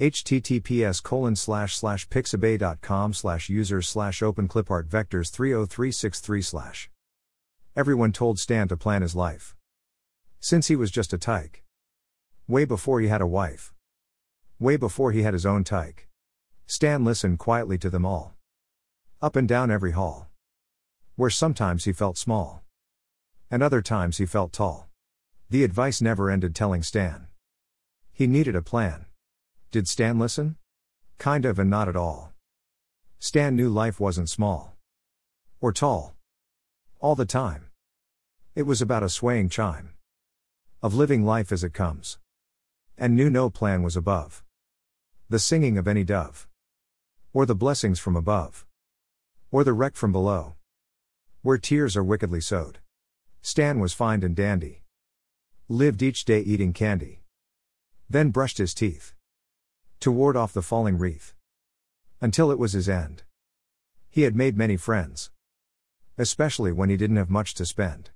https colon slash slash pixabay.com slash users slash openclipart vectors 30363 slash. Everyone told Stan to plan his life. Since he was just a tyke. Way before he had a wife. Way before he had his own tyke. Stan listened quietly to them all. Up and down every hall. Where sometimes he felt small. And other times he felt tall. The advice never ended telling Stan. He needed a plan. Did Stan listen? Kind of and not at all. Stan knew life wasn't small. Or tall. All the time. It was about a swaying chime. Of living life as it comes. And knew no plan was above. The singing of any dove. Or the blessings from above. Or the wreck from below. Where tears are wickedly sowed. Stan was fine and dandy. Lived each day eating candy. Then brushed his teeth to ward off the falling wreath. Until it was his end. He had made many friends. Especially when he didn't have much to spend.